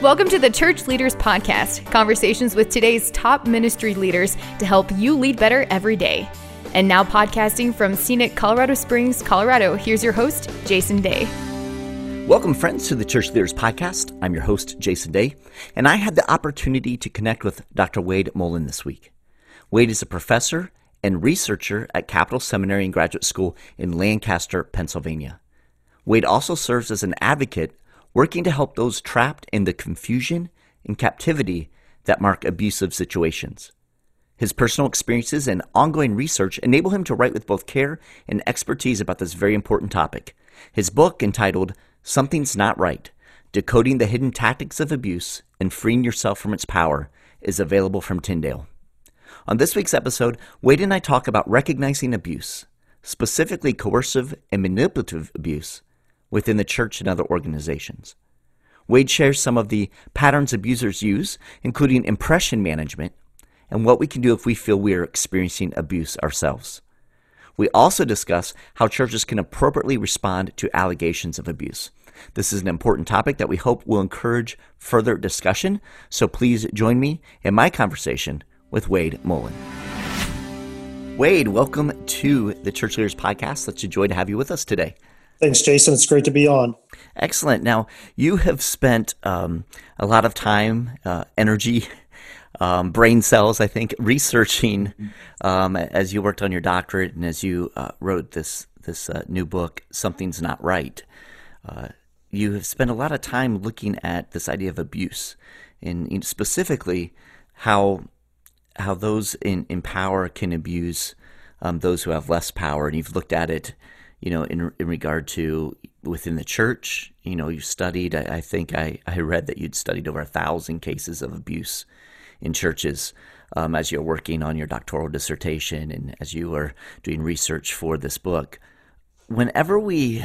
Welcome to the Church Leaders Podcast, conversations with today's top ministry leaders to help you lead better every day. And now, podcasting from scenic Colorado Springs, Colorado, here's your host, Jason Daye. Welcome, friends, to the Church Leaders Podcast. I'm your host, Jason Daye, and I had the opportunity to connect with Dr. Wade Mullen this week. Wade is a professor and researcher at Capital Seminary and Graduate School in Lancaster, Pennsylvania. Wade also serves as an advocate working to help those trapped in the confusion and captivity that mark abusive situations. His personal experiences and ongoing research enable him to write with both care and expertise about this very important topic. His book, entitled Something's Not Right Decoding the Hidden Tactics of Abuse and Freeing Yourself from Its Power, is available from Tyndale. On this week's episode, Wade and I talk about recognizing abuse, specifically coercive and manipulative abuse, within the church and other organizations. Wade shares some of the patterns abusers use, including impression management, and what we can do if we feel we are experiencing abuse ourselves. We also discuss how churches can appropriately respond to allegations of abuse. This is an important topic that we hope will encourage further discussion, so please join me in my conversation with Wade Mullen. Wade, welcome to the Church Leaders Podcast. Such a joy to have you with us today. Thanks, Jason. It's great to be on. Excellent. Now, you have spent um, a lot of time, uh, energy, um, brain cells, I think, researching um, as you worked on your doctorate and as you uh, wrote this this uh, new book, "Something's Not Right." Uh, you have spent a lot of time looking at this idea of abuse, and specifically how how those in, in power can abuse um, those who have less power, and you've looked at it you know, in in regard to within the church, you know, you studied. I, I think I, I read that you'd studied over a thousand cases of abuse in churches um, as you're working on your doctoral dissertation and as you are doing research for this book. Whenever we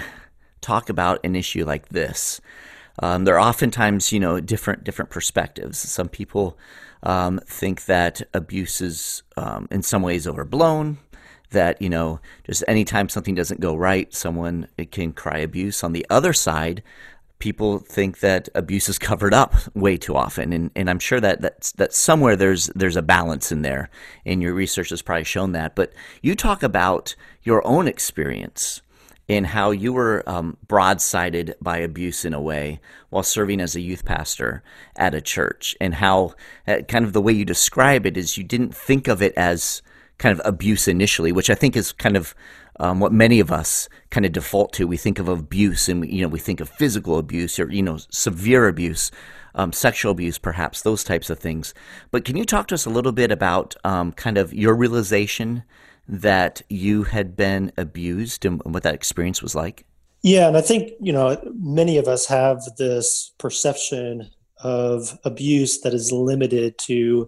talk about an issue like this, um, there are oftentimes, you know, different different perspectives. Some people um, think that abuse is um, in some ways overblown that you know just anytime something doesn't go right someone can cry abuse. On the other side people think that abuse is covered up way too often. And, and i'm sure that that's, that somewhere there's there's a balance in there and your research has probably shown that. But you talk about your own experience in how you were um, broadsided by abuse in a way while serving as a youth pastor at a church and how uh, kind of the way you describe it is you didn't think of it as kind of abuse initially, which I think is kind of um, what many of us kind of default to. We think of abuse, and you know, we think of physical abuse or you know, severe abuse, um, sexual abuse, perhaps those types of things. But can you talk to us a little bit about um, kind of your realization that you had been abused and what that experience was like? Yeah, and I think you know many of us have this perception of abuse that is limited to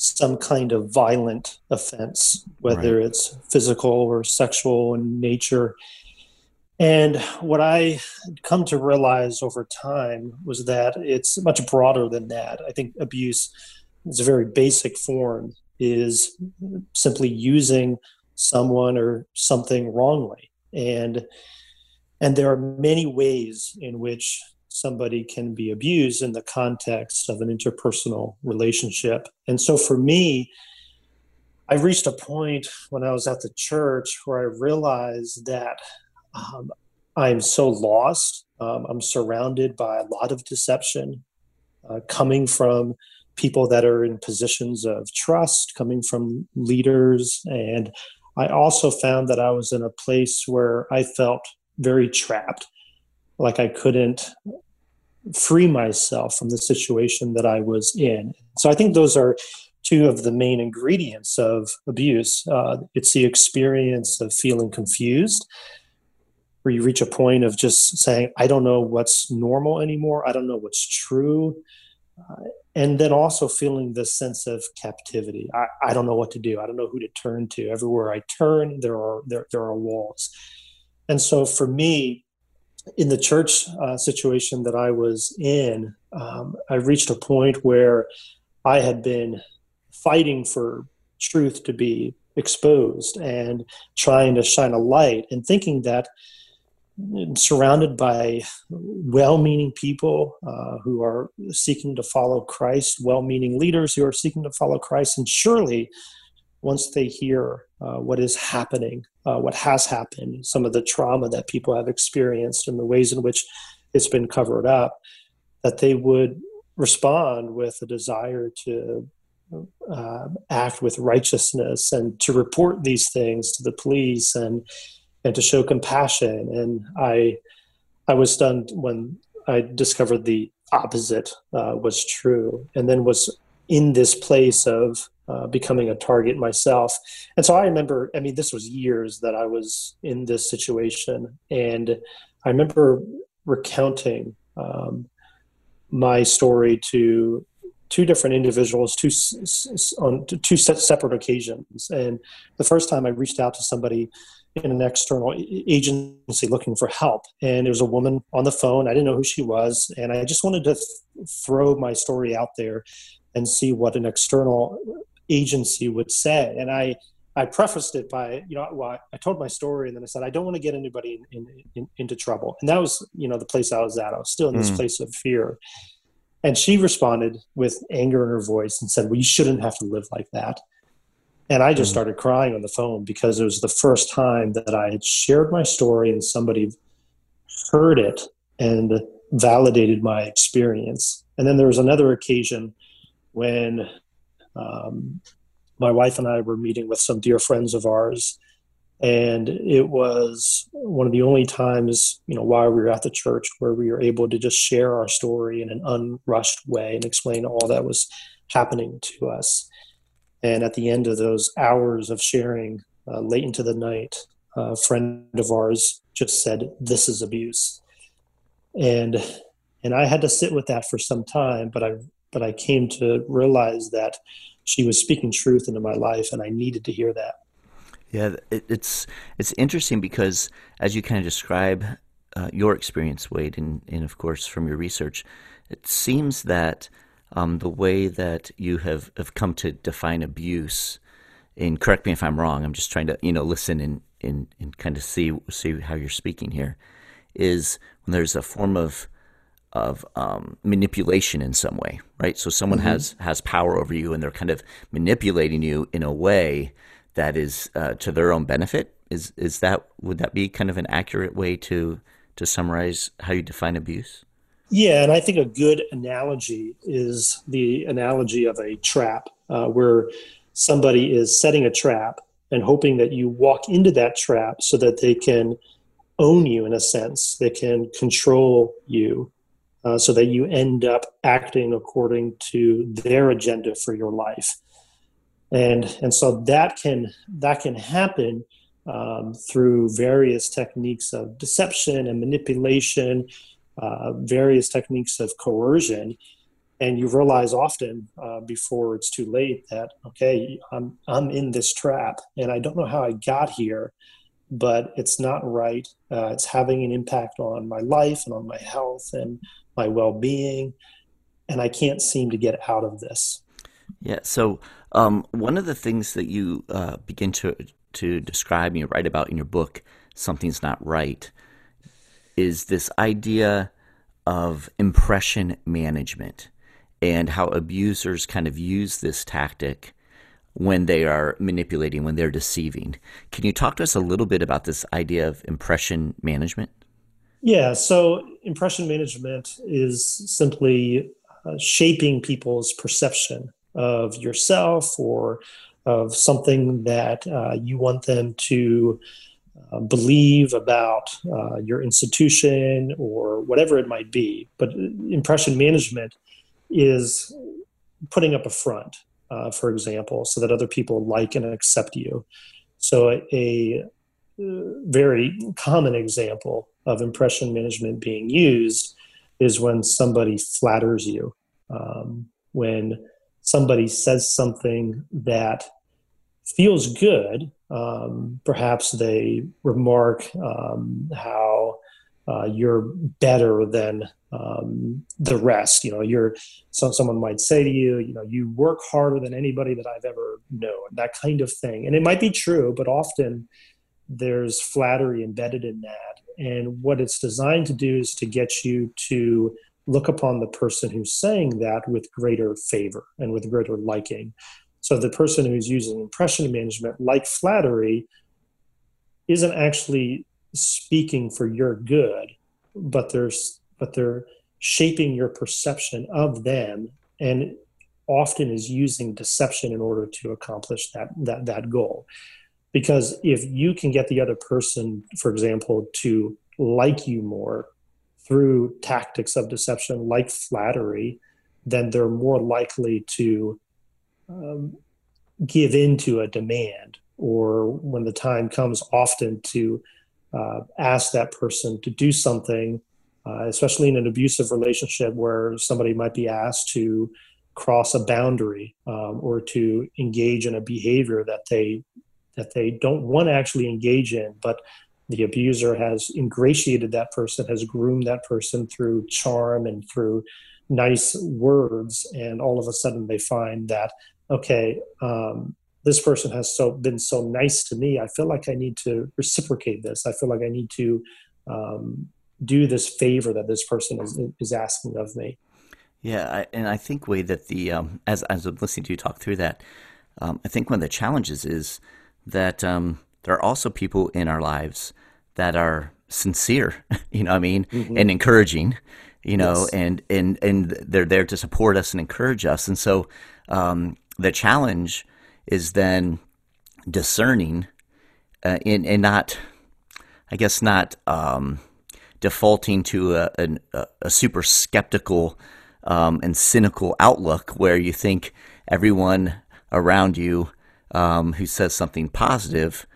some kind of violent offense, whether right. it's physical or sexual in nature. And what I come to realize over time was that it's much broader than that. I think abuse is a very basic form, is simply using someone or something wrongly. And and there are many ways in which somebody can be abused in the context of an interpersonal relationship. And so for me, I reached a point when I was at the church where I realized that um, I'm so lost. Um, I'm surrounded by a lot of deception uh, coming from people that are in positions of trust, coming from leaders. And I also found that I was in a place where I felt very trapped like I couldn't free myself from the situation that I was in. So I think those are two of the main ingredients of abuse. Uh, it's the experience of feeling confused, where you reach a point of just saying, I don't know what's normal anymore, I don't know what's true. Uh, and then also feeling this sense of captivity. I, I don't know what to do. I don't know who to turn to. Everywhere I turn, there are there, there are walls. And so for me, in the church uh, situation that I was in, um, I reached a point where I had been fighting for truth to be exposed and trying to shine a light and thinking that surrounded by well-meaning people uh, who are seeking to follow Christ, well-meaning leaders who are seeking to follow Christ, and surely once they hear uh, what is happening, uh, what has happened, some of the trauma that people have experienced, and the ways in which it's been covered up, that they would respond with a desire to uh, act with righteousness and to report these things to the police and and to show compassion. And I I was stunned when I discovered the opposite uh, was true, and then was in this place of uh, becoming a target myself. And so I remember, I mean, this was years that I was in this situation, and I remember recounting um, my story to two different individuals, two on two separate occasions. And the first time I reached out to somebody in an external agency looking for help, and there was a woman on the phone. I didn't know who she was, and I just wanted to th- throw my story out there and see what an external agency would say. And I I prefaced it by, you know, well, I told my story and then I said, I don't want to get anybody in, in, in, into trouble. And that was, you know, the place I was at. I was still in this mm. place of fear. And she responded with anger in her voice and said, Well, you shouldn't have to live like that. And I just mm. started crying on the phone because it was the first time that I had shared my story and somebody heard it and validated my experience. And then there was another occasion when um, my wife and I were meeting with some dear friends of ours and it was one of the only times you know while we were at the church where we were able to just share our story in an unrushed way and explain all that was happening to us. And at the end of those hours of sharing uh, late into the night a friend of ours just said this is abuse. And and i had to sit with that for some time but i but i came to realize that she was speaking truth into my life and i needed to hear that. Yeah, it, it's it's interesting because as you kind of describe uh, your experience, Wade, and, and of course from your research, it seems that um, the way that you have, have come to define abuse, and correct me if I'm wrong, I'm just trying to you know listen and, and, and kind of see see how you're speaking here, is when there's a form of of um, manipulation in some way, right? So someone mm-hmm. has has power over you, and they're kind of manipulating you in a way that is uh, to their own benefit. Is is that would that be kind of an accurate way to to summarize how you define abuse? Yeah, and I think a good analogy is the analogy of a trap, uh, where somebody is setting a trap and hoping that you walk into that trap so that they can own you in a sense. They can control you uh, so that you end up acting according to their agenda for your life. And and so that can that can happen um, through various techniques of deception and manipulation, uh, various techniques of coercion, and you realize often uh, before it's too late that okay, I'm I'm in this trap, and I don't know how I got here, but it's not right. Uh, it's having an impact on my life and on my health and my well-being, and I can't seem to get out of this. Yeah. So um, one of the things that you uh, begin to to describe and you write about in your book, something's not right, is this idea of impression management and how abusers kind of use this tactic when they are manipulating, when they're deceiving. Can you talk to us a little bit about this idea of impression management? Yeah, so impression management is simply uh, shaping people's perception of yourself or of something that uh, you want them to uh, believe about uh, your institution or whatever it might be. But impression management is putting up a front, uh, for example, so that other people like and accept you. So, a, a very common example of impression management being used is when somebody flatters you, um, when somebody says something that feels good, um, perhaps they remark um, how uh, you're better than um, the rest. You know, you're so someone might say to you, you know, you work harder than anybody that I've ever known. That kind of thing, and it might be true, but often there's flattery embedded in that. And what it's designed to do is to get you to look upon the person who's saying that with greater favor and with greater liking. So the person who's using impression management, like flattery, isn't actually speaking for your good, but there's but they're shaping your perception of them and often is using deception in order to accomplish that that that goal. Because if you can get the other person for example to like you more through tactics of deception like flattery then they're more likely to um, give in to a demand or when the time comes often to uh, ask that person to do something uh, especially in an abusive relationship where somebody might be asked to cross a boundary um, or to engage in a behavior that they that they don't want to actually engage in but the abuser has ingratiated that person has groomed that person through charm and through nice words and all of a sudden they find that okay um, this person has so been so nice to me i feel like i need to reciprocate this i feel like i need to um, do this favor that this person is, is asking of me. Yeah, I, and I think Wade that the um, as as I'm listening to you talk through that, um, I think one of the challenges is that um, there are also people in our lives that are sincere, you know, I mean, mm-hmm. and encouraging, you know, yes. and and and they're there to support us and encourage us, and so um, the challenge is then discerning uh, and and not, I guess, not. Um, defaulting to a, a, a super skeptical um, and cynical outlook where you think everyone around you um, who says something positive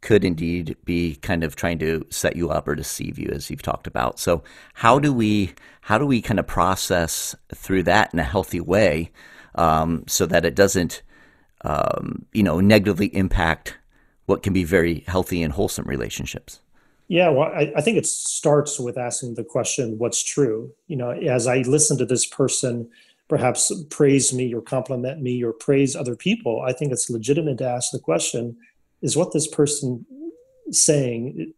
could indeed be kind of trying to set you up or deceive you as you've talked about so how do we how do we kind of process through that in a healthy way um, so that it doesn't um, you know negatively impact what can be very healthy and wholesome relationships yeah, well, I, I, think it starts with asking the question, what's true? You know, as I listen to this person perhaps praise me or compliment me or praise other people, I think it's legitimate to ask the question, is what this person saying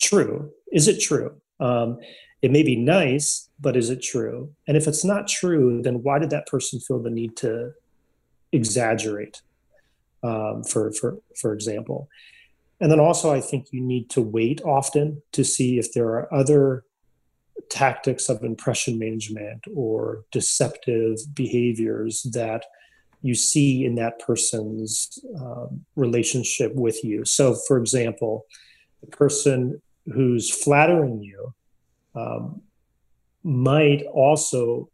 true? Is it true? Um, it may be nice, but is it true? And if it's not true, then why did that person feel the need to exaggerate? Um, for for for example, and then also, I think you need to wait often to see if there are other tactics of impression management or deceptive behaviors that you see in that person's um, relationship with you. So, for example, the person who's flattering you um, might also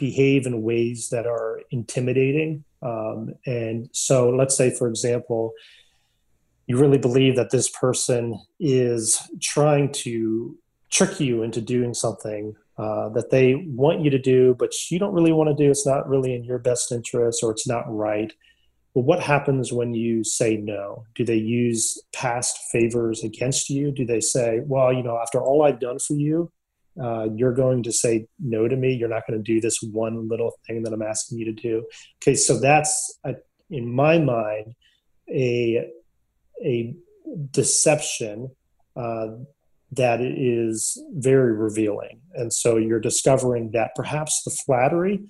behave in ways that are intimidating. Um, and so, let's say, for example, you really believe that this person is trying to trick you into doing something uh, that they want you to do, but you don't really want to do. It's not really in your best interest or it's not right. Well, what happens when you say no? Do they use past favors against you? Do they say, well, you know, after all I've done for you, uh, you're going to say no to me? You're not going to do this one little thing that I'm asking you to do? Okay, so that's, a, in my mind, a a deception uh, that is very revealing. And so you're discovering that perhaps the flattery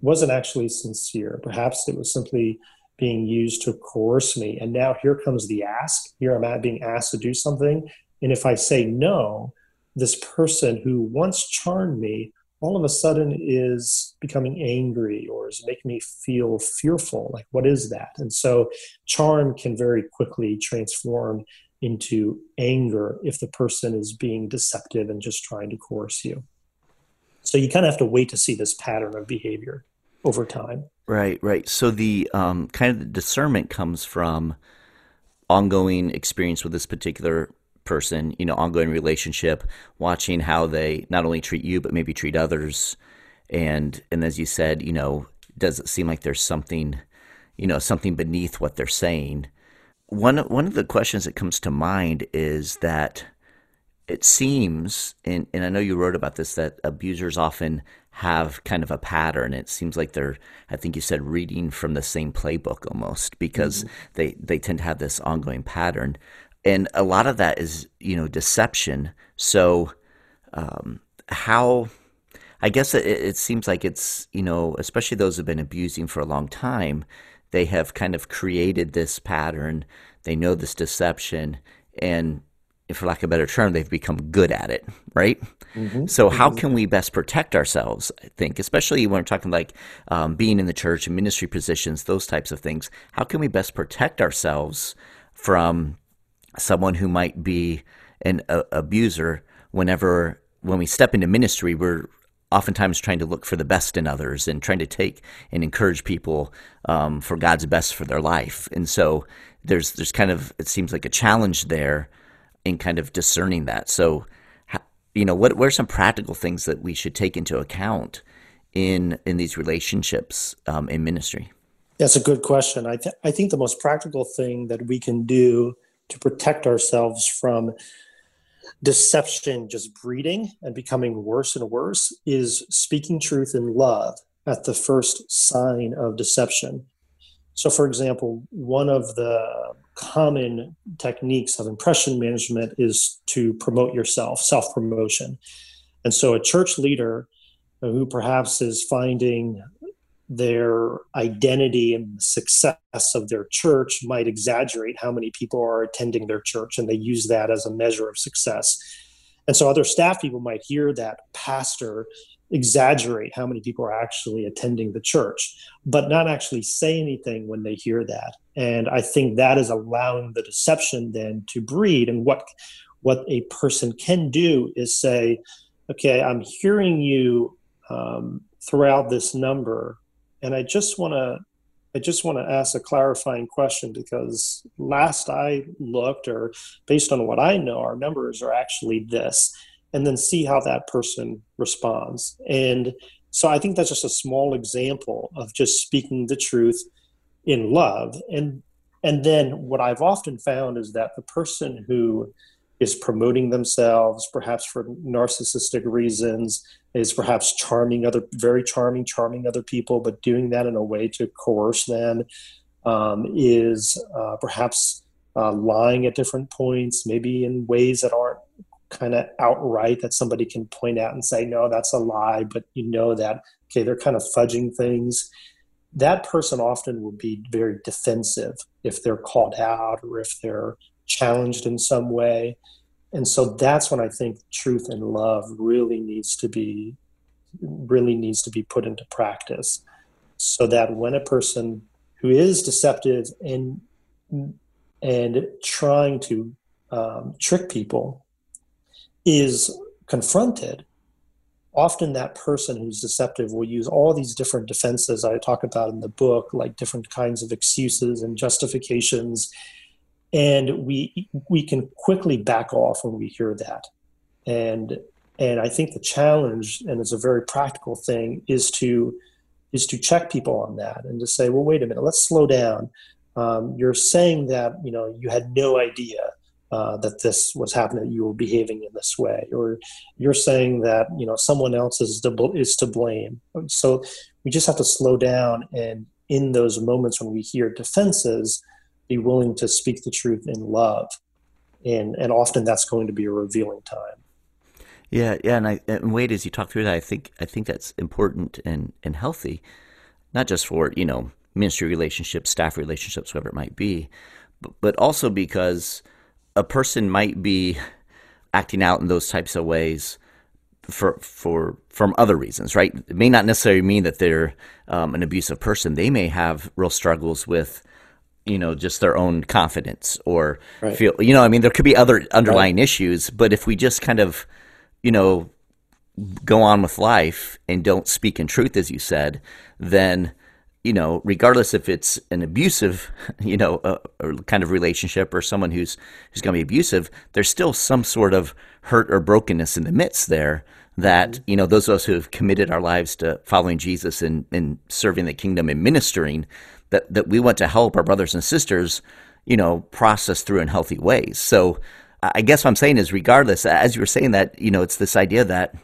wasn't actually sincere. Perhaps it was simply being used to coerce me. And now here comes the ask. Here I'm at being asked to do something. And if I say no, this person who once charmed me all of a sudden is becoming angry or is making me feel fearful. Like, what is that? And so, charm can very quickly transform into anger if the person is being deceptive and just trying to coerce you. So, you kind of have to wait to see this pattern of behavior over time. Right, right. So, the um, kind of the discernment comes from ongoing experience with this particular person, you know, ongoing relationship, watching how they not only treat you but maybe treat others, and and as you said, you know, does it seem like there's something, you know, something beneath what they're saying? One one of the questions that comes to mind is that it seems, and, and I know you wrote about this, that abusers often have kind of a pattern. It seems like they're, I think you said, reading from the same playbook almost because mm-hmm. they, they tend to have this ongoing pattern. And a lot of that is, you know, deception. So, um, how, I guess it, it seems like it's, you know, especially those who've been abusing for a long time, they have kind of created this pattern. They know this deception. And if for lack of a better term, they've become good at it, right? Mm-hmm. So, how can we best protect ourselves? I think, especially when we're talking like um, being in the church and ministry positions, those types of things. How can we best protect ourselves from someone who might be an a, abuser? Whenever when we step into ministry, we're oftentimes trying to look for the best in others and trying to take and encourage people um, for God's best for their life. And so, there's there's kind of it seems like a challenge there in kind of discerning that. So, you know, what, what are some practical things that we should take into account in in these relationships um, in ministry? That's a good question. I, th- I think the most practical thing that we can do to protect ourselves from deception just breeding and becoming worse and worse is speaking truth in love at the first sign of deception. So, for example, one of the common techniques of impression management is to promote yourself, self promotion. And so, a church leader who perhaps is finding their identity and the success of their church might exaggerate how many people are attending their church, and they use that as a measure of success. And so, other staff people might hear that pastor exaggerate how many people are actually attending the church, but not actually say anything when they hear that. And I think that is allowing the deception then to breed. And what what a person can do is say, okay, I'm hearing you um, throughout this number, and I just want to I just want to ask a clarifying question because last I looked, or based on what I know, our numbers are actually this and then see how that person responds. And so I think that's just a small example of just speaking the truth in love. And and then what I've often found is that the person who is promoting themselves, perhaps for narcissistic reasons, is perhaps charming other, very charming, charming other people, but doing that in a way to coerce them, um, is uh, perhaps uh, lying at different points, maybe in ways that aren't kind of outright that somebody can point out and say, no, that's a lie, but you know that, okay, they're kind of fudging things. That person often will be very defensive if they're called out or if they're challenged in some way. And so that's when I think truth and love really needs to be really needs to be put into practice so that when a person who is deceptive and and trying to um, trick people is confronted, often that person who's deceptive will use all these different defenses I talk about in the book, like different kinds of excuses and justifications. And we we can quickly back off when we hear that. And and I think the challenge, and it's a very practical thing, is to is to check people on that and to say, well, wait a minute, let's slow down. Um, you're saying that you know you had no idea uh, that this was happening, that you were behaving in this way, or you're saying that you know someone else is to, is to blame. So we just have to slow down, and in those moments when we hear defenses, be willing to speak the truth in love, and and often that's going to be a revealing time. Yeah, yeah, and I and Wade, as you talk through that, I think I think that's important and and healthy, not just for you know ministry relationships, staff relationships, whatever it might be, but, but also because a person might be acting out in those types of ways for for from other reasons, right? It may not necessarily mean that they're um, an abusive person. They may have real struggles with, you know, just their own confidence or right. feel, you know, I mean, there could be other underlying right. issues. But if we just kind of, you know, go on with life and don't speak in truth, as you said, then you know, regardless if it's an abusive, you know, uh, kind of relationship or someone who's who's going to be abusive, there's still some sort of hurt or brokenness in the midst there that mm-hmm. you know those of us who have committed our lives to following Jesus and, and serving the kingdom and ministering that that we want to help our brothers and sisters, you know, process through in healthy ways. So I guess what I'm saying is, regardless, as you were saying that, you know, it's this idea that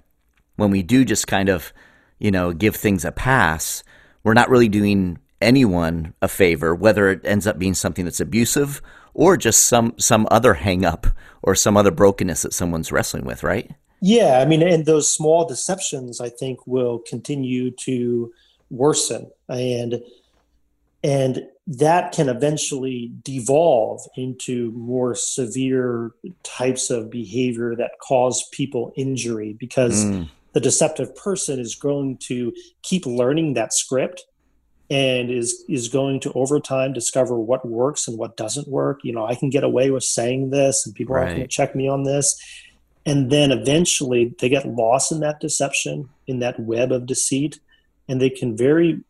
when we do just kind of, you know, give things a pass, we're not really doing anyone a favor, whether it ends up being something that's abusive or just some some other hang up or some other brokenness that someone's wrestling with, right? Yeah, I mean, and those small deceptions, I think, will continue to worsen, and and that can eventually devolve into more severe types of behavior that cause people injury because mm. the deceptive person is going to keep learning that script and is is going to over time discover what works and what doesn't work you know i can get away with saying this and people right. aren't going to check me on this and then eventually they get lost in that deception in that web of deceit and they can very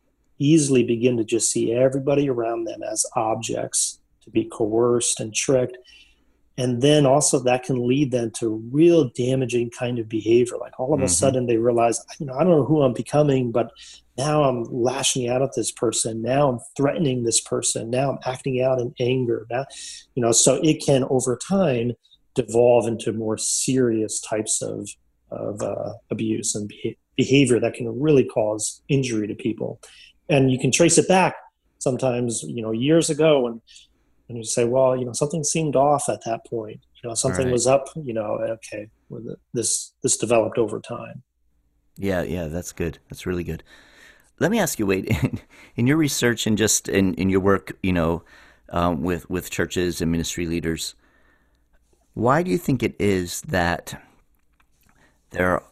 easily begin to just see everybody around them as objects to be coerced and tricked. And then also that can lead them to real damaging kind of behavior. Like all of mm-hmm. a sudden they realize you know i don't know who i'm becoming but now i'm lashing out at this person. Now i'm threatening this person. Now i'm acting out in anger. Now you know so it can over time devolve into more serious types of of uh, abuse and behavior that can really cause injury to people and you can trace it back sometimes you know years ago when and you say, well, you know, something seemed off at that point. You know, something right. was up. You know, okay, this this developed over time. Yeah, yeah, that's good. That's really good. Let me ask you, Wade, in, in your research and just in, in your work, you know, um, with with churches and ministry leaders, why do you think it is that there are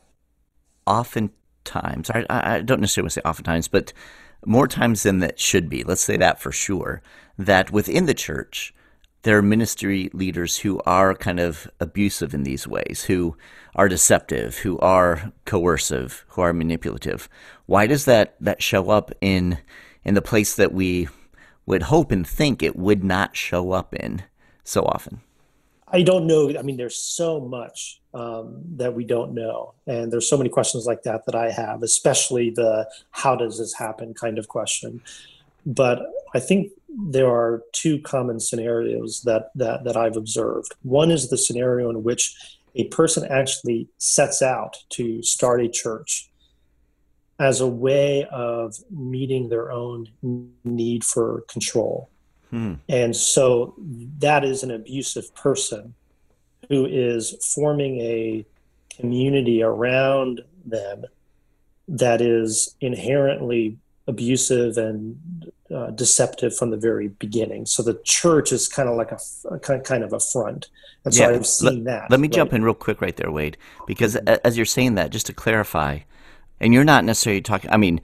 oftentimes, I, I don't necessarily want to say oftentimes, but more times than that should be, let's say that for sure, that within the church, there are ministry leaders who are kind of abusive in these ways, who are deceptive, who are coercive, who are manipulative. Why does that, that show up in in the place that we would hope and think it would not show up in so often? I don't know. I mean, there's so much um, that we don't know, and there's so many questions like that that I have, especially the "how does this happen" kind of question. But I think there are two common scenarios that that that I've observed. One is the scenario in which a person actually sets out to start a church as a way of meeting their own need for control Hmm. And so that is an abusive person who is forming a community around them that is inherently abusive and uh, deceptive from the very beginning. So the church is kind of like a, a kind of a front. And so yeah, I've seen let, that. Let me right? jump in real quick right there, Wade, because as you're saying that, just to clarify, and you're not necessarily talking, I mean,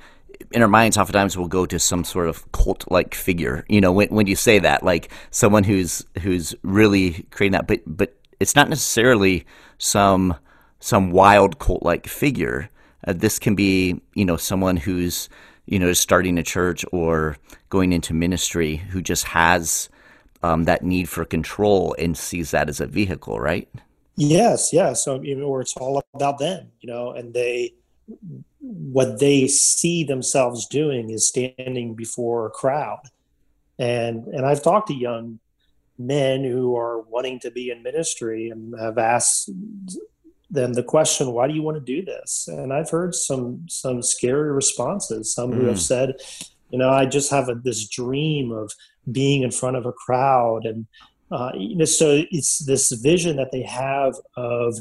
in our minds oftentimes we'll go to some sort of cult like figure. You know when, when you say that like someone who's who's really creating that but but it's not necessarily some some wild cult like figure. Uh, this can be you know someone who's you know starting a church or going into ministry who just has um, that need for control and sees that as a vehicle right? Yes yes. So or it's all about them you know and they what they see themselves doing is standing before a crowd. And and I've talked to young men who are wanting to be in ministry and have asked them the question, why do you want to do this? And I've heard some some scary responses, some mm. who have mm. said, you know, I just have a, this dream of being in front of a crowd and uh, you know, so it's this vision that they have of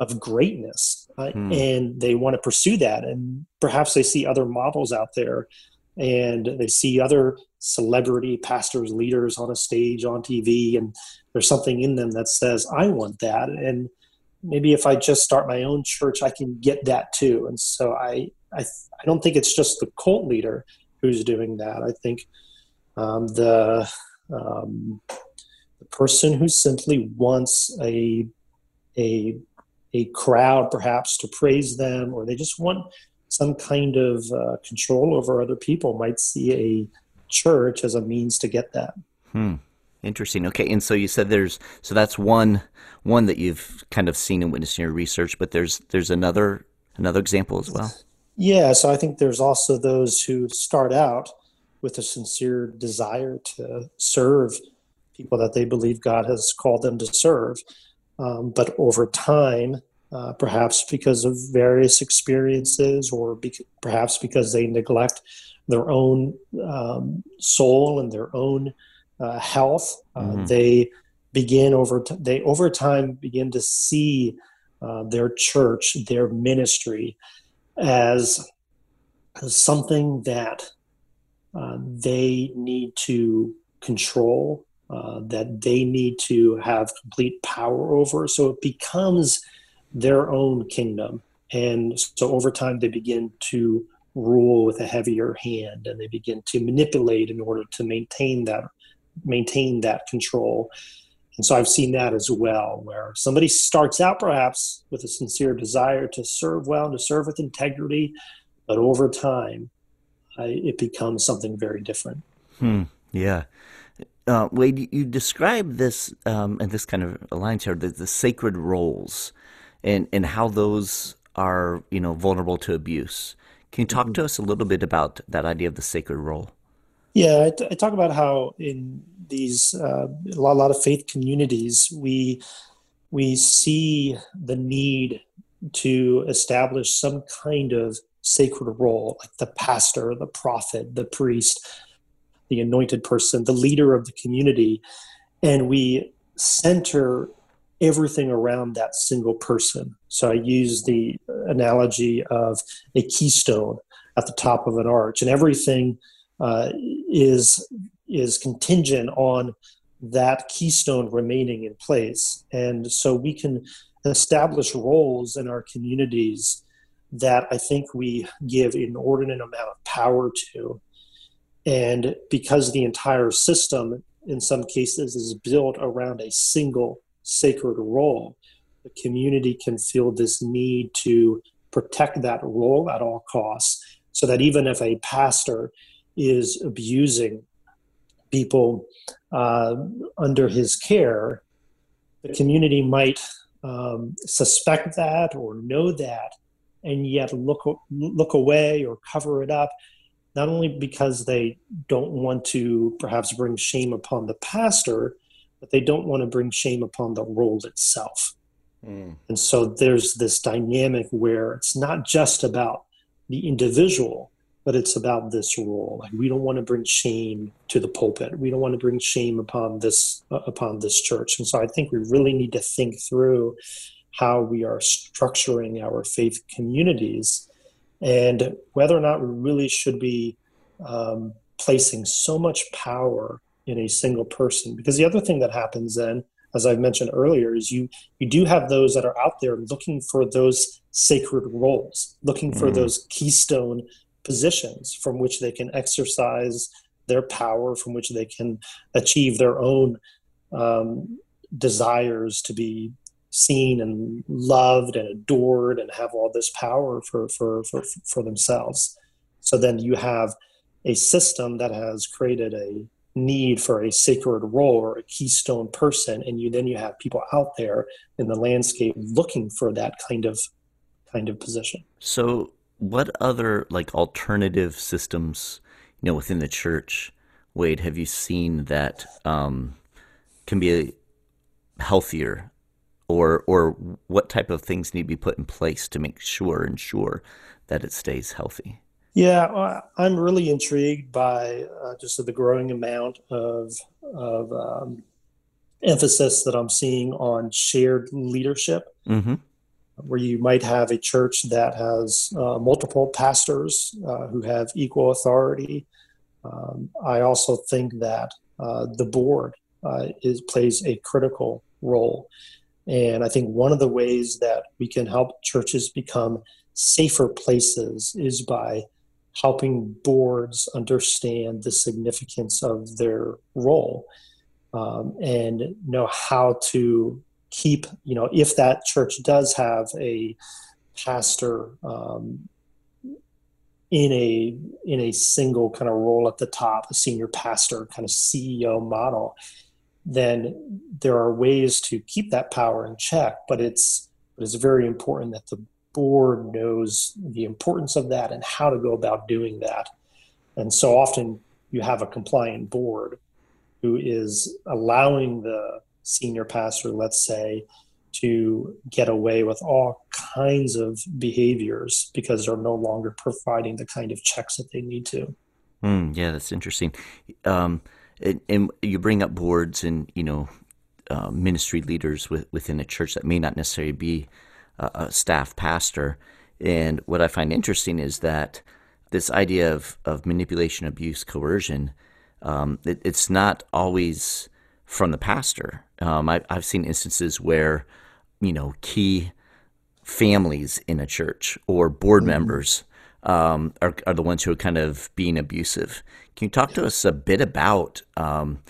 of greatness uh, hmm. and they want to pursue that. And perhaps they see other models out there and they see other celebrity pastors leaders on a stage on tv and there's something in them that says i want that. And maybe if i just start my own church i can get that too. And so i i, I don't think it's just the cult leader who's doing that. I think um, the um, the person who simply wants a a a crowd perhaps to praise them, or they just want some kind of uh, control over other people, might see a church as a means to get that. Hmm. Interesting. Okay, and so you said there's so that's one one that you've kind of seen and witnessed in your research, but there's there's another another example as well. Yeah, so I think there's also those who start out with a sincere desire to serve people that they believe God has called them to serve, Um, but over time, uh, perhaps because of various experiences or perhaps because they neglect their own um, soul and their own uh, health, uh, mm-hmm. they begin over t- they over time begin to see uh, their church, their ministry, as, as something that uh, they need to control, uh, that they need to have complete power over. So it becomes their own kingdom. And so over time, they begin to rule with a heavier hand and they begin to manipulate in order to maintain that maintain that control and so I've seen that as well, where somebody starts out perhaps with a sincere desire to serve well and to serve with integrity, but over time, it becomes something very different. Hmm. Yeah. Uh, Wade, you describe this, um, and this kind of aligns here, the, the sacred roles and, and how those are, you know, vulnerable to abuse. Can you talk mm-hmm. to us a little bit about that idea of the sacred role? Yeah, I, t- I talk about how in these uh, a, lot, a lot of faith communities we we see the need to establish some kind of sacred role, like the pastor, the prophet, the priest, the anointed person, the leader of the community, and we center everything around that single person. So I use the analogy of a keystone at the top of an arch, and everything uh, is is contingent on that keystone remaining in place. And so we can establish roles in our communities that I think we give inordinate amount of power to. And because the entire system, in some cases, is built around a single sacred role, the community can feel this need to protect that role at all costs. So that even if a pastor is abusing people uh, under his care, the community might um, suspect that or know that, and yet look look away or cover it up, not only because they don't want to perhaps bring shame upon the pastor, but they don't want to bring shame upon the role itself. Mm. And so there's this dynamic where it's not just about the individual, but it's about this role. Like we don't want to bring shame to the pulpit. We don't want to bring shame upon this uh, upon this church. And so I think we really need to think through how we are structuring our faith communities and whether or not we really should be um, placing so much power in a single person. Because the other thing that happens then, as I've mentioned earlier, is you you do have those that are out there looking for those sacred roles, looking for mm. those keystone positions from which they can exercise their power, from which they can achieve their own um, desires to be seen and loved and adored and have all this power for, for, for, for themselves. So then you have a system that has created a need for a sacred role or a keystone person and you then you have people out there in the landscape looking for that kind of kind of position so what other like alternative systems, you know, within the church, Wade, have you seen that um, can be a healthier, or or what type of things need to be put in place to make sure ensure that it stays healthy? Yeah, I'm really intrigued by uh, just the growing amount of of um, emphasis that I'm seeing on shared leadership. Mm-hmm where you might have a church that has uh, multiple pastors uh, who have equal authority. Um, I also think that uh, the board uh, is plays a critical role, and I think one of the ways that we can help churches become safer places is by helping boards understand the significance of their role um, and know how to keep, you know, if that church does have a pastor um, in a in a single kind of role at the top, a senior pastor kind of CEO model, then there are ways to keep that power in check. But it's but it's very important that the board knows the importance of that and how to go about doing that. And so often you have a compliant board who is allowing the senior pastor, let's say, to get away with all kinds of behaviors because they're no longer providing the kind of checks that they need to. Mm, yeah, that's interesting. Um, and, and, you bring up boards and you know uh, ministry leaders with, within a church that may not necessarily be a, a staff pastor. And what I find interesting is that this idea of, of manipulation, abuse, coercion, um, it, it's not always from the pastor. Um, I, I've seen instances where, you know, key families in a church or board mm-hmm. members um, are, are the ones who are kind of being abusive. Can you talk to us a bit about, um,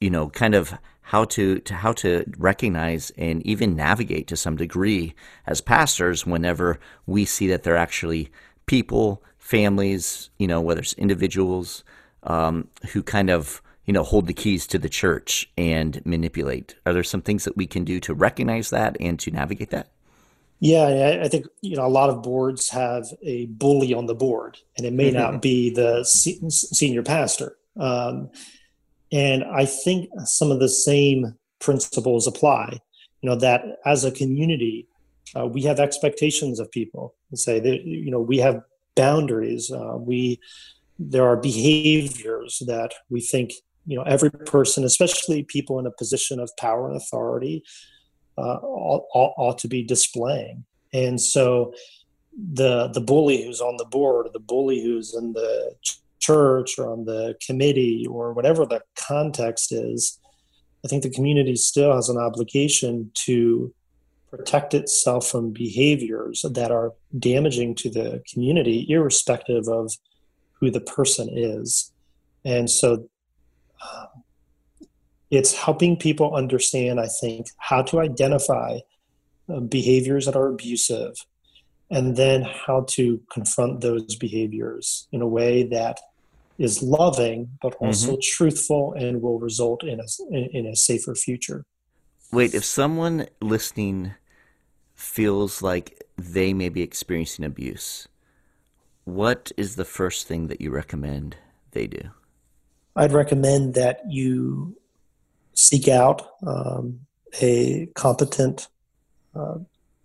you know, kind of how to, to how to recognize and even navigate to some degree as pastors whenever we see that they're actually people, families, you know, whether it's individuals um, who kind of you know hold the keys to the church and manipulate. Are there some things that we can do to recognize that and to navigate that? Yeah, I think you know a lot of boards have a bully on the board, and it may not be the senior pastor. Um, and I think some of the same principles apply. You know that as a community, uh, we have expectations of people. And say that you know we have boundaries. Uh, we there are behaviors that we think you know every person, especially people in a position of power and authority, uh, ought, ought, to be displaying. And so the the bully who's on the board, the bully who's in the church or on the committee or whatever the context is, I think the community still has an obligation to protect itself from behaviors that are damaging to the community, irrespective of who the person is. And so um, it's helping people understand, I think, how to identify uh, behaviors that are abusive and then how to confront those behaviors in a way that is loving but also mm-hmm. truthful and will result in a in a safer future. Wade, if someone listening feels like they may be experiencing abuse, what is the first thing that you recommend they do? I'd recommend that you seek out um, a competent, uh,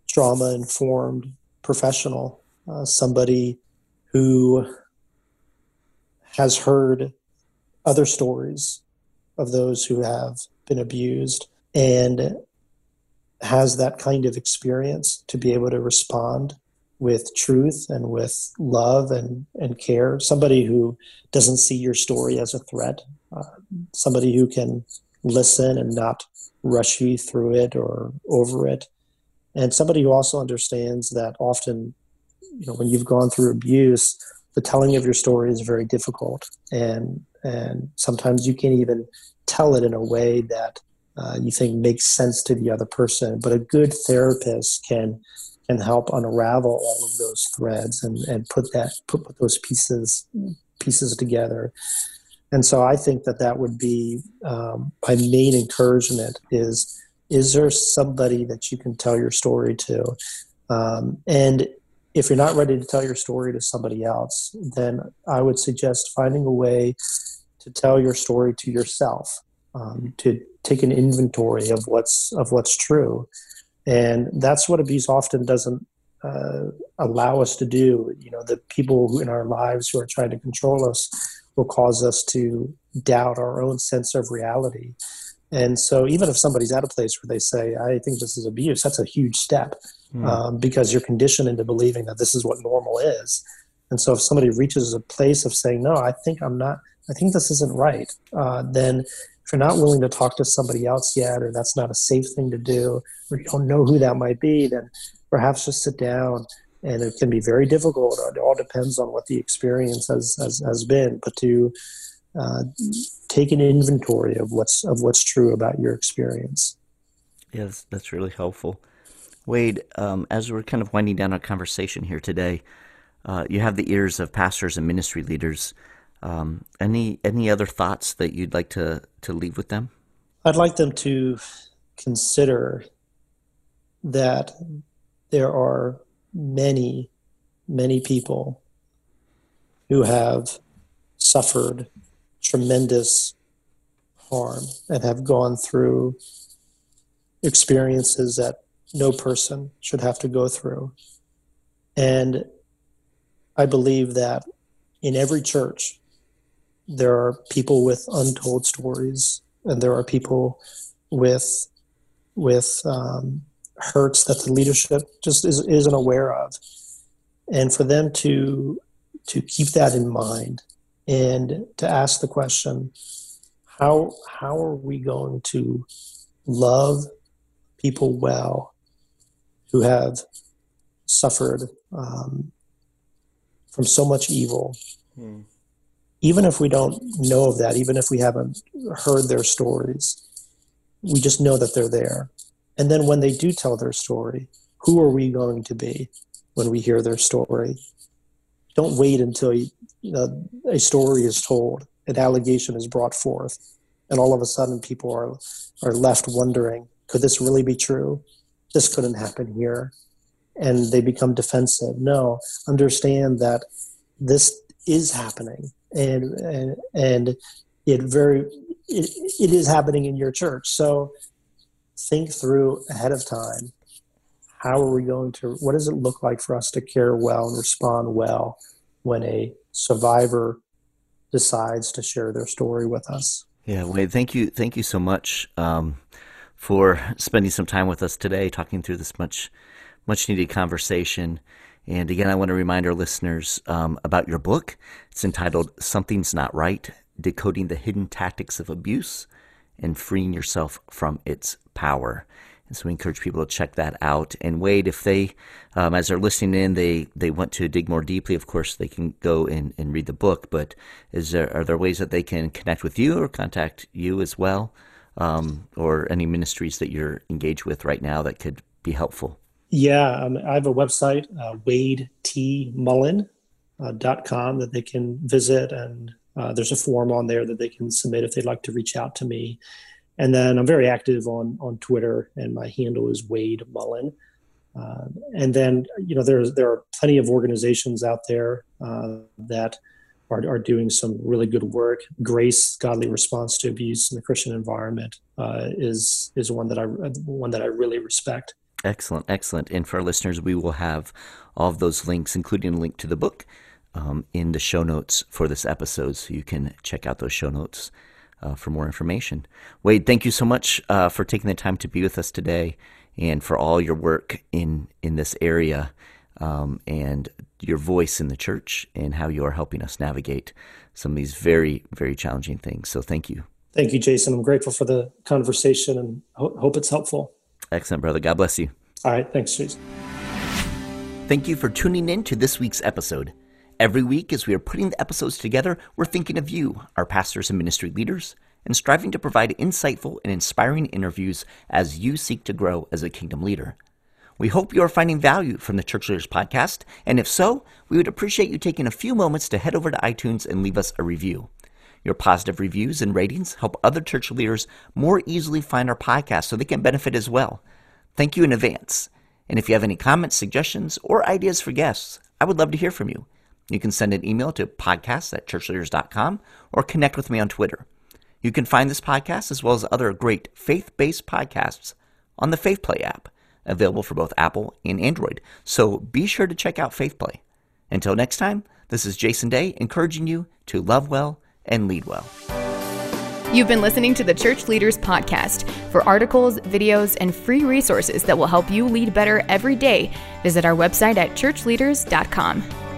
trauma informed professional, uh, somebody who has heard other stories of those who have been abused and has that kind of experience to be able to respond with truth and with love and, and care. Somebody who doesn't see your story as a threat, uh, somebody who can listen and not rush you through it or over it, and somebody who also understands that often, you know, when you've gone through abuse, the telling of your story is very difficult, and and sometimes you can't even tell it in a way that uh, you think makes sense to the other person. But a good therapist can can help unravel all of those threads and, and put that put, put those pieces pieces together. And so I think that that would be um, my main encouragement is is there somebody that you can tell your story to? Um, and if you're not ready to tell your story to somebody else, then I would suggest finding a way to tell your story to yourself, um, to take an inventory of what's of what's true, and that's what abuse often doesn't uh, allow us to do. You know, the people in our lives who are trying to control us will cause us to doubt our own sense of reality. And so, even if somebody's at a place where they say, "I think this is abuse," that's a huge step mm. um, because you're conditioned into believing that this is what normal is. And so, if somebody reaches a place of saying, "No, I think I'm not," I think this isn't right, uh, then if you're not willing to talk to somebody else yet, or that's not a safe thing to do, or you don't know who that might be, then perhaps just sit down. And it can be very difficult. It all depends on what the experience has has, has been. But to uh, take an inventory of what's of what's true about your experience. Yes, that's really helpful. Wade, um, as we're kind of winding down our conversation here today, uh, you have the ears of pastors and ministry leaders. Um, any any other thoughts that you'd like to to leave with them? I'd like them to consider that there are many many people who have suffered tremendous harm and have gone through experiences that no person should have to go through. And I believe that in every church, there are people with untold stories, and there are people with with um, hurts that the leadership just is, isn't aware of, and for them to to keep that in mind and to ask the question, how how are we going to love people well who have suffered um, from so much evil. Hmm. Even if we don't know of that, even if we haven't heard their stories, we just know that they're there. And then when they do tell their story, who are we going to be when we hear their story? Don't wait until you a story is told, an allegation is brought forth, and all of a sudden people are are left wondering, could this really be true? This couldn't happen here and they become defensive. No, understand that this is happening, and and, and it very it, it is happening in your church. So think through ahead of time. How are we going to? What does it look like for us to care well and respond well when a survivor decides to share their story with us? Yeah, Wade, thank you, thank you so much um, for spending some time with us today, talking through this much much needed conversation. And again, I want to remind our listeners um, about your book. It's entitled Something's Not Right Decoding the Hidden Tactics of Abuse and Freeing Yourself from Its Power. And so we encourage people to check that out. And Wade, if they, um, as they're listening in, they, they want to dig more deeply, of course, they can go and, and read the book. But is there, are there ways that they can connect with you or contact you as well? Um, or any ministries that you're engaged with right now that could be helpful? Yeah, um, I have a website, uh, wadetmullen.com, uh, that they can visit, and uh, there's a form on there that they can submit if they'd like to reach out to me. And then I'm very active on on Twitter, and my handle is Wade Mullen. Uh, and then you know there's there are plenty of organizations out there uh, that are, are doing some really good work. Grace, Godly Response to Abuse in the Christian Environment, uh, is is one that I one that I really respect. Excellent, excellent. And for our listeners, we will have all of those links, including a link to the book, um, in the show notes for this episode. So you can check out those show notes uh, for more information. Wade, thank you so much uh, for taking the time to be with us today and for all your work in, in this area um, and your voice in the church and how you are helping us navigate some of these very, very challenging things. So thank you. Thank you, Jason. I'm grateful for the conversation and ho- hope it's helpful. Excellent, brother. God bless you. All right. Thanks, Jason. Thank you for tuning in to this week's episode. Every week, as we are putting the episodes together, we're thinking of you, our pastors and ministry leaders, and striving to provide insightful and inspiring interviews as you seek to grow as a kingdom leader. We hope you are finding value from the Church Leaders Podcast, and if so, we would appreciate you taking a few moments to head over to iTunes and leave us a review. Your positive reviews and ratings help other church leaders more easily find our podcast so they can benefit as well. Thank you in advance. And if you have any comments, suggestions, or ideas for guests, I would love to hear from you. You can send an email to podcast at churchleaders.com or connect with me on Twitter. You can find this podcast as well as other great faith based podcasts on the FaithPlay app, available for both Apple and Android. So be sure to check out FaithPlay. Until next time, this is Jason Daye encouraging you to love well and lead well. You've been listening to the Church Leaders Podcast. For articles, videos, and free resources that will help you lead better every day, visit our website at churchleaders.com.